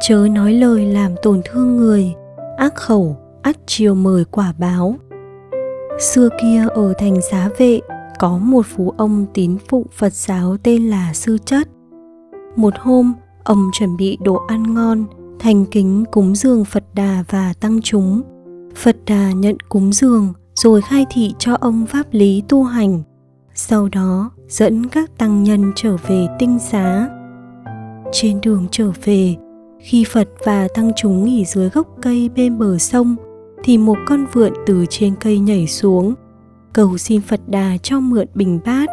Chớ nói lời làm tổn thương người, ác khẩu, ắt chiều mời quả báo. Xưa kia ở thành giá vệ có một phú ông tín phụng Phật giáo tên là Sư Chất. Một hôm, ông chuẩn bị đồ ăn ngon, thành kính cúng dường Phật Đà và tăng chúng. Phật Đà nhận cúng dường rồi khai thị cho ông pháp lý tu hành. Sau đó dẫn các tăng nhân trở về tinh xá. Trên đường trở về, khi Phật và tăng chúng nghỉ dưới gốc cây bên bờ sông, thì một con vượn từ trên cây nhảy xuống cầu xin Phật Đà cho mượn bình bát.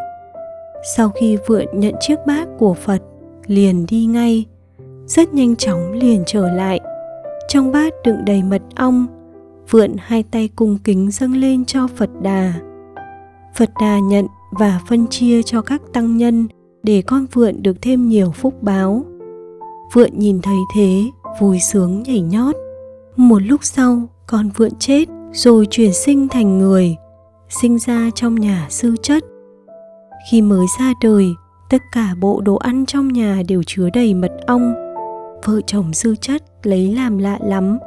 Sau khi vượn nhận chiếc bát của Phật, liền đi ngay, rất nhanh chóng liền trở lại. Trong bát đựng đầy mật ong, vượn hai tay cung kính dâng lên cho Phật Đà. Phật Đà nhận và phân chia cho các tăng nhân để con vượn được thêm nhiều phúc báo. Vượn nhìn thấy thế, vui sướng nhảy nhót. Một lúc sau, con vượn chết rồi chuyển sinh thành người – sinh ra trong nhà sư chất. Khi mới ra đời tất cả bộ đồ ăn trong nhà đều chứa đầy mật ong. Vợ chồng sư chất lấy làm lạ lắm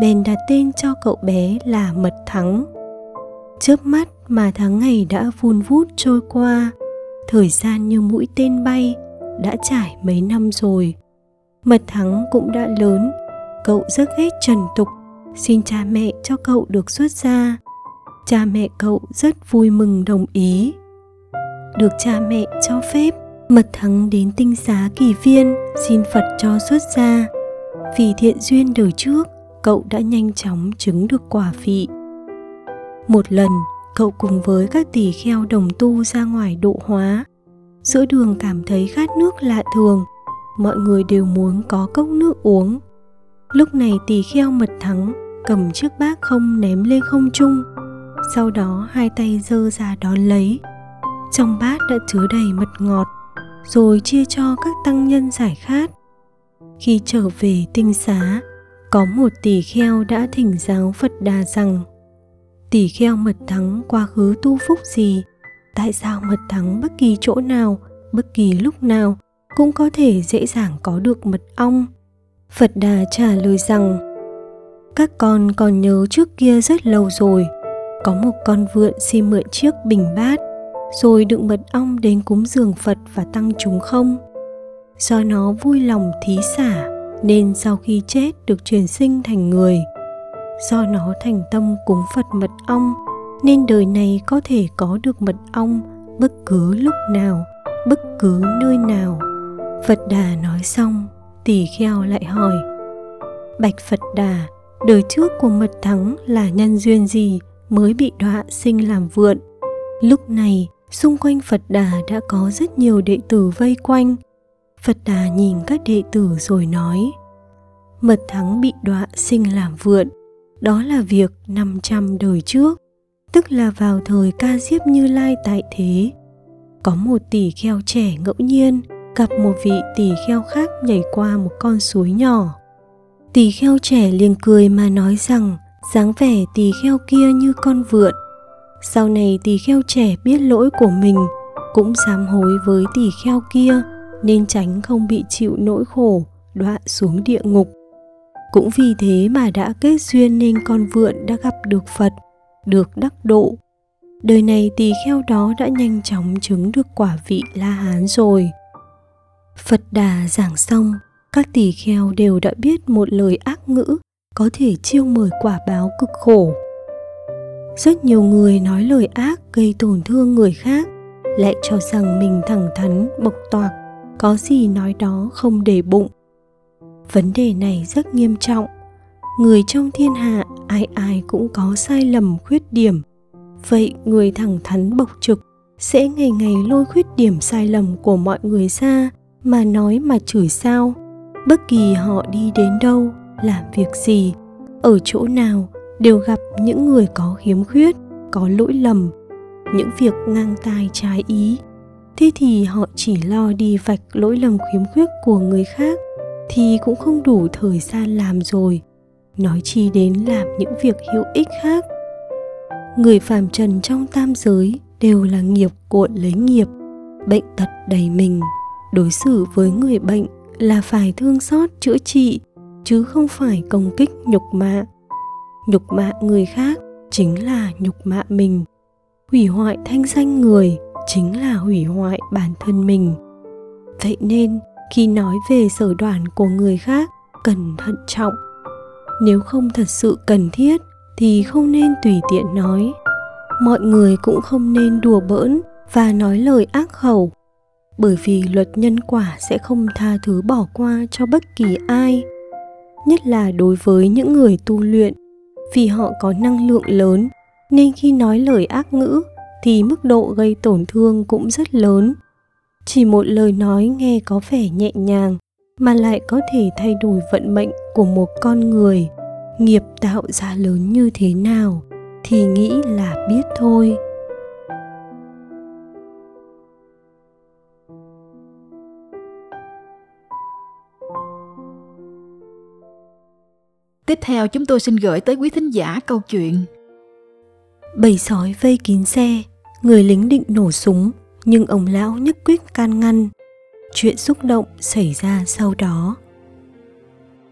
bèn đặt tên cho cậu bé là mật thắng. Chớp mắt mà tháng ngày đã vun vút trôi qua thời gian như mũi tên bay đã trải mấy năm rồi mật thắng cũng đã lớn. Cậu rất ghét trần tục. Xin cha mẹ cho cậu được xuất gia. Cha mẹ cậu rất vui mừng đồng ý. Được cha mẹ cho phép, mật thắng đến tinh xá kỳ viên xin phật cho xuất gia. Vì thiện duyên đời trước, cậu đã nhanh chóng chứng được quả vị. Một lần, cậu cùng với các tỷ kheo đồng tu ra ngoài độ hóa. Giữa đường cảm thấy khát nước lạ thường mọi người đều muốn có cốc nước uống. Lúc này tỷ kheo mật thắng, cầm chiếc bát không ném lên không trung. Sau đó hai tay giơ ra đón lấy. Trong bát đã chứa đầy mật ngọt, rồi chia cho các tăng nhân giải khát. Khi trở về tinh xá, có một tỷ kheo đã thỉnh giáo phật đà rằng tỷ kheo mật thắng quá khứ tu phúc gì? Tại sao mật thắng bất kỳ chỗ nào, bất kỳ lúc nào cũng có thể dễ dàng có được mật ong phật đà trả lời rằng các con còn nhớ trước kia rất lâu rồi có một con vượn xin mượn chiếc bình bát rồi đựng mật ong đến cúng dường Phật và tăng chúng không? Do nó vui lòng thí xả nên sau khi chết được truyền sinh thành người. Do nó thành tâm cúng Phật mật ong nên đời này có thể có được mật ong bất cứ lúc nào, bất cứ nơi nào. Phật Đà nói xong, tỳ kheo lại hỏi: Bạch Phật Đà, đời trước của mật thắng là nhân duyên gì mới bị đọa sinh làm vượn. Lúc này, xung quanh Phật Đà đã có rất nhiều đệ tử vây quanh. Phật Đà nhìn các đệ tử rồi nói, Mật Thắng bị đọa sinh làm vượn, đó là việc 500 đời trước, tức là vào thời ca diếp như lai tại thế. Có một tỷ kheo trẻ ngẫu nhiên gặp một vị tỷ kheo khác nhảy qua một con suối nhỏ. Tỷ kheo trẻ liền cười mà nói rằng, dáng vẻ tỳ kheo kia như con vượn. Sau này tỳ kheo trẻ biết lỗi của mình, cũng sám hối với tỳ kheo kia, nên tránh không bị chịu nỗi khổ, đọa xuống địa ngục. Cũng vì thế mà đã kết duyên nên con vượn đã gặp được phật, được đắc độ. Đời này tỳ kheo đó đã nhanh chóng chứng được quả vị la hán rồi phật đà giảng xong, các tỳ kheo đều đã biết một lời ác ngữ, có thể chiêu mời quả báo cực khổ. Rất nhiều người nói lời ác gây tổn thương người khác, lại cho rằng mình thẳng thắn, bộc toạc, có gì nói đó không để bụng. Vấn đề này rất nghiêm trọng. Người trong thiên hạ, ai ai cũng có sai lầm, khuyết điểm. Vậy người thẳng thắn, bộc trực sẽ ngày ngày lôi khuyết điểm sai lầm của mọi người ra mà nói mà chửi sao? Bất kỳ họ đi đến đâu, làm việc gì, ở chỗ nào đều gặp những người có khiếm khuyết, có lỗi lầm, những việc ngang tai trái ý. Thế thì họ chỉ lo đi vạch lỗi lầm khiếm khuyết của người khác thì cũng không đủ thời gian làm rồi. Nói chi đến làm những việc hữu ích khác. Người phàm trần trong tam giới đều là nghiệp cuộn lấy nghiệp, bệnh tật đầy mình đối xử với người bệnh là phải thương xót, chữa trị, chứ không phải công kích, nhục mạ. Nhục mạ người khác chính là nhục mạ mình. Hủy hoại thanh danh người chính là hủy hoại bản thân mình. Vậy nên, khi nói về sở đoản của người khác, cần thận trọng. Nếu không thật sự cần thiết, thì không nên tùy tiện nói. Mọi người cũng không nên đùa bỡn và nói lời ác khẩu bởi vì luật nhân quả sẽ không tha thứ bỏ qua cho bất kỳ ai, nhất là đối với những người tu luyện. Vì họ có năng lượng lớn, nên khi nói lời ác ngữ, thì mức độ gây tổn thương cũng rất lớn. Chỉ một lời nói nghe có vẻ nhẹ nhàng, mà lại có thể thay đổi vận mệnh của một con người. Nghiệp tạo ra lớn như thế nào, thì nghĩ là biết thôi. Tiếp theo chúng tôi xin gửi tới quý thính giả câu chuyện Bầy sói vây kín xe, người lính định nổ súng, nhưng ông lão nhất quyết can ngăn. Chuyện xúc động xảy ra sau đó.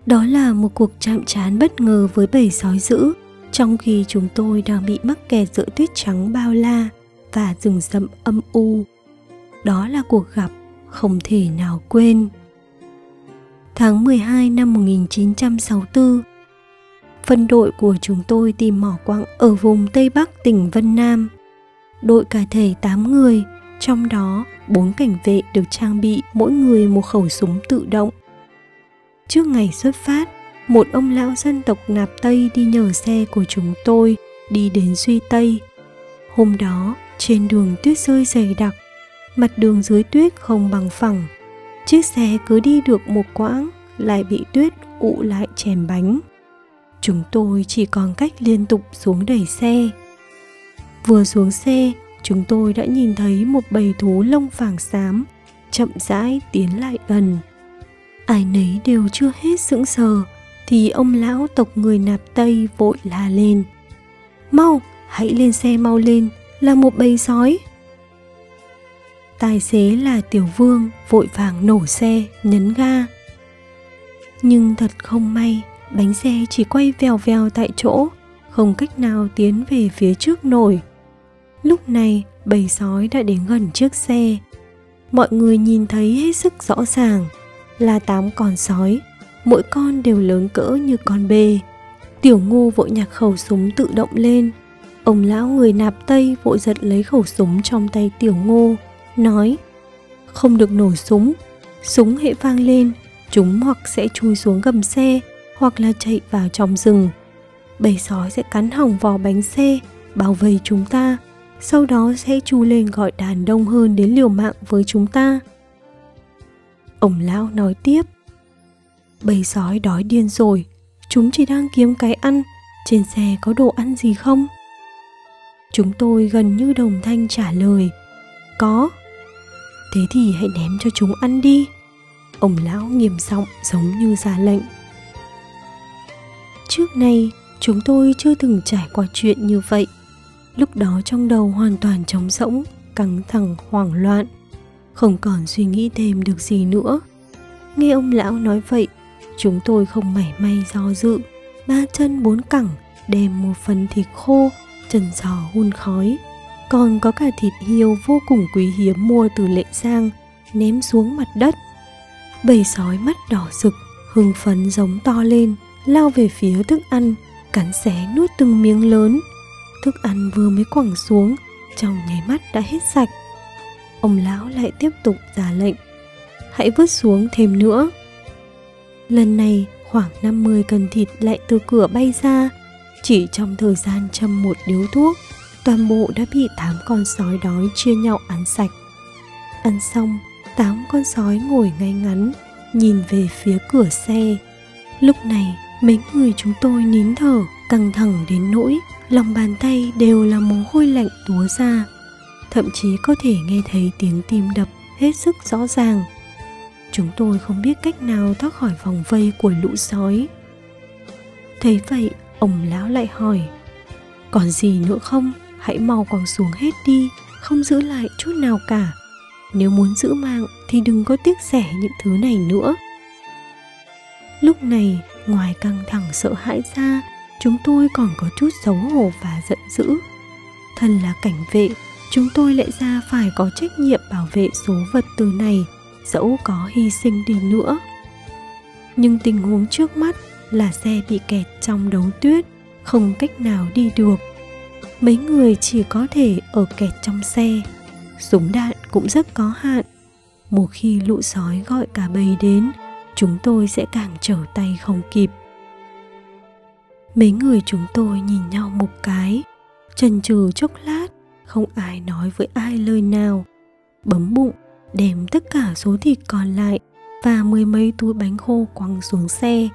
Đó là một cuộc chạm trán bất ngờ với bầy sói dữ, trong khi chúng tôi đang bị mắc kẹt giữa tuyết trắng bao la và rừng rậm âm u. Đó là cuộc gặp không thể nào quên. Tháng 12 năm 1964, phân đội của chúng tôi tìm mỏ quặng ở vùng Tây Bắc tỉnh Vân Nam. Đội cả thể 8 người, trong đó 4 cảnh vệ được trang bị mỗi người một khẩu súng tự động. Trước ngày xuất phát, một ông lão dân tộc Nạp Tây đi nhờ xe của chúng tôi đi đến Duy Tây. Hôm đó, trên đường tuyết rơi dày đặc, mặt đường dưới tuyết không bằng phẳng. Chiếc xe cứ đi được một quãng lại bị tuyết ụ lại chèn bánh chúng tôi chỉ còn cách liên tục xuống đẩy xe. Vừa xuống xe, chúng tôi đã nhìn thấy một bầy thú lông vàng xám, chậm rãi tiến lại gần. Ai nấy đều chưa hết sững sờ, thì ông lão tộc người nạp tây vội la lên. Mau, hãy lên xe mau lên, là một bầy sói. Tài xế là tiểu vương vội vàng nổ xe, nhấn ga. Nhưng thật không may bánh xe chỉ quay vèo vèo tại chỗ, không cách nào tiến về phía trước nổi. Lúc này, bầy sói đã đến gần chiếc xe. Mọi người nhìn thấy hết sức rõ ràng, là tám con sói. Mỗi con đều lớn cỡ như con bê. Tiểu ngô vội nhặt khẩu súng tự động lên. Ông lão người nạp tây vội giật lấy khẩu súng trong tay tiểu ngô, nói, không được nổ súng. Súng hệ vang lên, chúng hoặc sẽ chui xuống gầm xe hoặc là chạy vào trong rừng. Bầy sói sẽ cắn hỏng vỏ bánh xe, bảo vệ chúng ta, sau đó sẽ chu lên gọi đàn đông hơn đến liều mạng với chúng ta. Ông lão nói tiếp, bầy sói đói điên rồi, chúng chỉ đang kiếm cái ăn, trên xe có đồ ăn gì không? Chúng tôi gần như đồng thanh trả lời, có. Thế thì hãy ném cho chúng ăn đi. Ông lão nghiêm giọng giống như ra lệnh. Trước nay, chúng tôi chưa từng trải qua chuyện như vậy. Lúc đó trong đầu hoàn toàn trống rỗng, căng thẳng hoảng loạn, không còn suy nghĩ thêm được gì nữa. Nghe ông lão nói vậy, chúng tôi không mảy may do dự, ba chân bốn cẳng đem một phần thịt khô, chân giò hun khói, còn có cả thịt hiêu vô cùng quý hiếm mua từ lệ giang, ném xuống mặt đất. Bầy sói mắt đỏ rực, hưng phấn giống to lên, lao về phía thức ăn, cắn xé nuốt từng miếng lớn. Thức ăn vừa mới quẳng xuống, trong nháy mắt đã hết sạch. Ông lão lại tiếp tục ra lệnh, hãy vứt xuống thêm nữa. Lần này, khoảng 50 cân thịt lại từ cửa bay ra. Chỉ trong thời gian châm một điếu thuốc, toàn bộ đã bị tám con sói đói chia nhau ăn sạch. Ăn xong, tám con sói ngồi ngay ngắn, nhìn về phía cửa xe. Lúc này Mấy người chúng tôi nín thở, căng thẳng đến nỗi lòng bàn tay đều là mồ hôi lạnh túa ra. Thậm chí có thể nghe thấy tiếng tim đập hết sức rõ ràng. Chúng tôi không biết cách nào thoát khỏi vòng vây của lũ sói. Thấy vậy, ông lão lại hỏi Còn gì nữa không? Hãy mau quăng xuống hết đi, không giữ lại chút nào cả. Nếu muốn giữ mạng thì đừng có tiếc rẻ những thứ này nữa. Lúc này, ngoài căng thẳng sợ hãi ra, chúng tôi còn có chút xấu hổ và giận dữ. Thân là cảnh vệ, chúng tôi lại ra phải có trách nhiệm bảo vệ số vật tư này, dẫu có hy sinh đi nữa. Nhưng tình huống trước mắt là xe bị kẹt trong đống tuyết, không cách nào đi được. Mấy người chỉ có thể ở kẹt trong xe. Súng đạn cũng rất có hạn. Một khi lũ sói gọi cả bầy đến, chúng tôi sẽ càng trở tay không kịp. Mấy người chúng tôi nhìn nhau một cái, chần chừ chốc lát, không ai nói với ai lời nào. Bấm bụng, đem tất cả số thịt còn lại và mười mấy túi bánh khô quăng xuống xe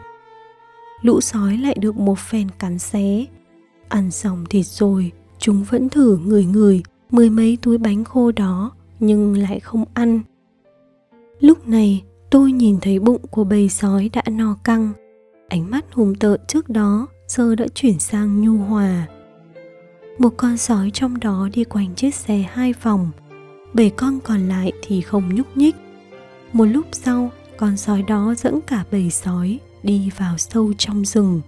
lũ sói lại được một phen cắn xé. Ăn xong thịt rồi, chúng vẫn thử người người mười mấy túi bánh khô đó nhưng lại không ăn. Lúc này tôi nhìn thấy bụng của bầy sói đã no căng. Ánh mắt hùng tợn trước đó giờ đã chuyển sang nhu hòa. Một con sói trong đó đi quanh chiếc xe hai vòng, bảy con còn lại thì không nhúc nhích. Một lúc sau, con sói đó dẫn cả bầy sói đi vào sâu trong rừng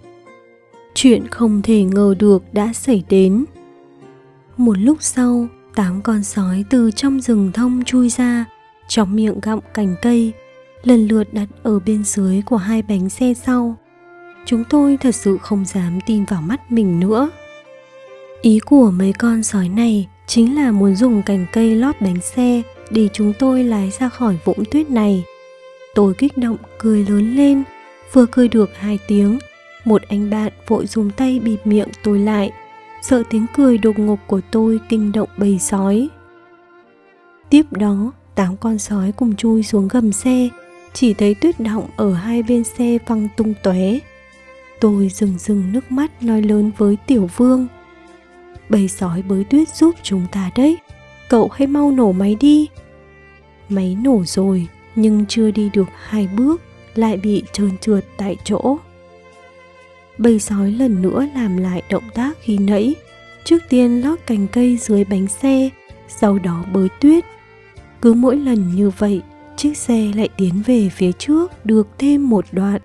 chuyện không thể ngờ được đã xảy đến một lúc sau tám con sói từ trong rừng thông chui ra trong miệng gặm cành cây lần lượt đặt ở bên dưới của hai bánh xe sau. Chúng tôi thật sự không dám tin vào mắt mình nữa. Ý của mấy con sói này chính là muốn dùng cành cây lót bánh xe để chúng tôi lái ra khỏi vũng tuyết này. Tôi kích động cười lớn lên Vừa cười được hai tiếng, một anh bạn vội dùng tay bịt miệng tôi lại, sợ tiếng cười đột ngột của tôi kinh động bầy sói. Tiếp đó, tám con sói cùng chui xuống gầm xe, chỉ thấy tuyết động ở hai bên xe văng tung tóe. Tôi rừng rừng nước mắt nói lớn với Tiểu Vương. Bầy sói bới tuyết giúp chúng ta đấy, cậu hãy mau nổ máy đi. Máy nổ rồi, nhưng chưa đi được hai bước lại bị trơn trượt tại chỗ. Bầy sói lần nữa làm lại động tác khi nãy, trước tiên lót cành cây dưới bánh xe, sau đó bới tuyết. Cứ mỗi lần như vậy, chiếc xe lại tiến về phía trước được thêm một đoạn,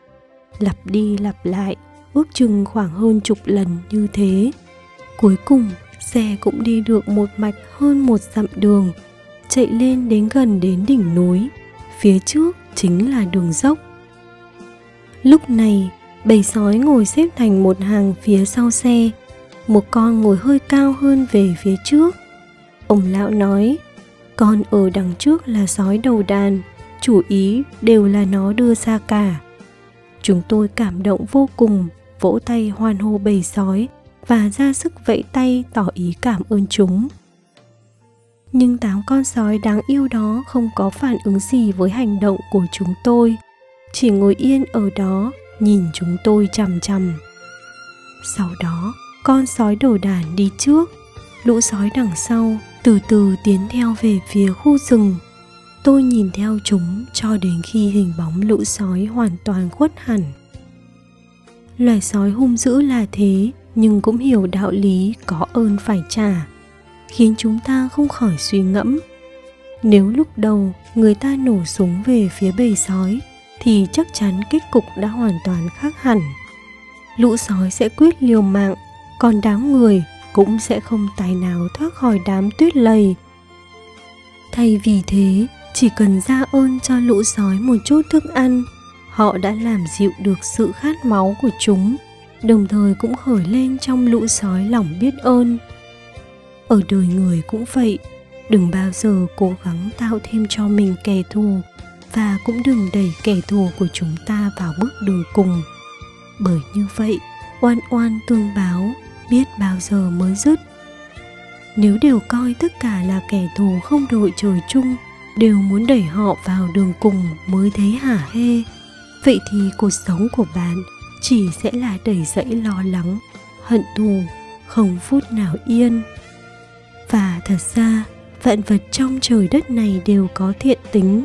lặp đi lặp lại, ước chừng khoảng hơn chục lần như thế. Cuối cùng, xe cũng đi được một mạch hơn một dặm đường, chạy lên đến gần đến đỉnh núi. Phía trước chính là đường dốc Lúc này, bầy sói ngồi xếp thành một hàng phía sau xe, một con ngồi hơi cao hơn về phía trước. Ông lão nói, con ở đằng trước là sói đầu đàn, chủ ý đều là nó đưa ra cả. Chúng tôi cảm động vô cùng, vỗ tay hoan hô bầy sói và ra sức vẫy tay tỏ ý cảm ơn chúng. Nhưng tám con sói đáng yêu đó không có phản ứng gì với hành động của chúng tôi – chỉ ngồi yên ở đó nhìn chúng tôi chằm chằm sau đó con sói đầu đàn đi trước lũ sói đằng sau từ từ tiến theo về phía khu rừng. Tôi nhìn theo chúng cho đến khi hình bóng lũ sói hoàn toàn khuất hẳn. Loài sói hung dữ là thế nhưng cũng hiểu đạo lý có ơn phải trả khiến chúng ta không khỏi suy ngẫm. Nếu lúc đầu người ta nổ súng về phía bầy sói thì chắc chắn kết cục đã hoàn toàn khác hẳn. Lũ sói sẽ quyết liều mạng, còn đám người cũng sẽ không tài nào thoát khỏi đám tuyết lầy. Thay vì thế, chỉ cần ra ơn cho lũ sói một chút thức ăn, họ đã làm dịu được sự khát máu của chúng, đồng thời cũng khởi lên trong lũ sói lòng biết ơn. Ở đời người cũng vậy, đừng bao giờ cố gắng tạo thêm cho mình kẻ thù và cũng đừng đẩy kẻ thù của chúng ta vào bước đường cùng bởi như vậy oan oan tương báo biết bao giờ mới dứt. Nếu đều coi tất cả là kẻ thù không đội trời chung, đều muốn đẩy họ vào đường cùng mới thấy hả hê. Vậy thì cuộc sống của bạn chỉ sẽ là đầy dẫy lo lắng, hận thù, không phút nào yên. Và thật ra, vạn vật trong trời đất này đều có thiện tính,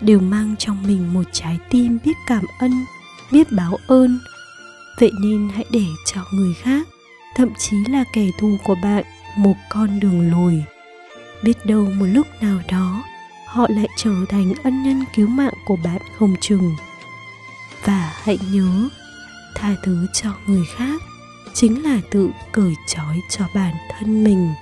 đều mang trong mình một trái tim biết cảm ơn, biết báo ơn. Vậy nên hãy để cho người khác thậm chí là kẻ thù của bạn, một con đường lùi. Biết đâu một lúc nào đó, họ lại trở thành ân nhân cứu mạng của bạn không chừng. Và hãy nhớ, tha thứ cho người khác chính là tự cởi trói cho bản thân mình.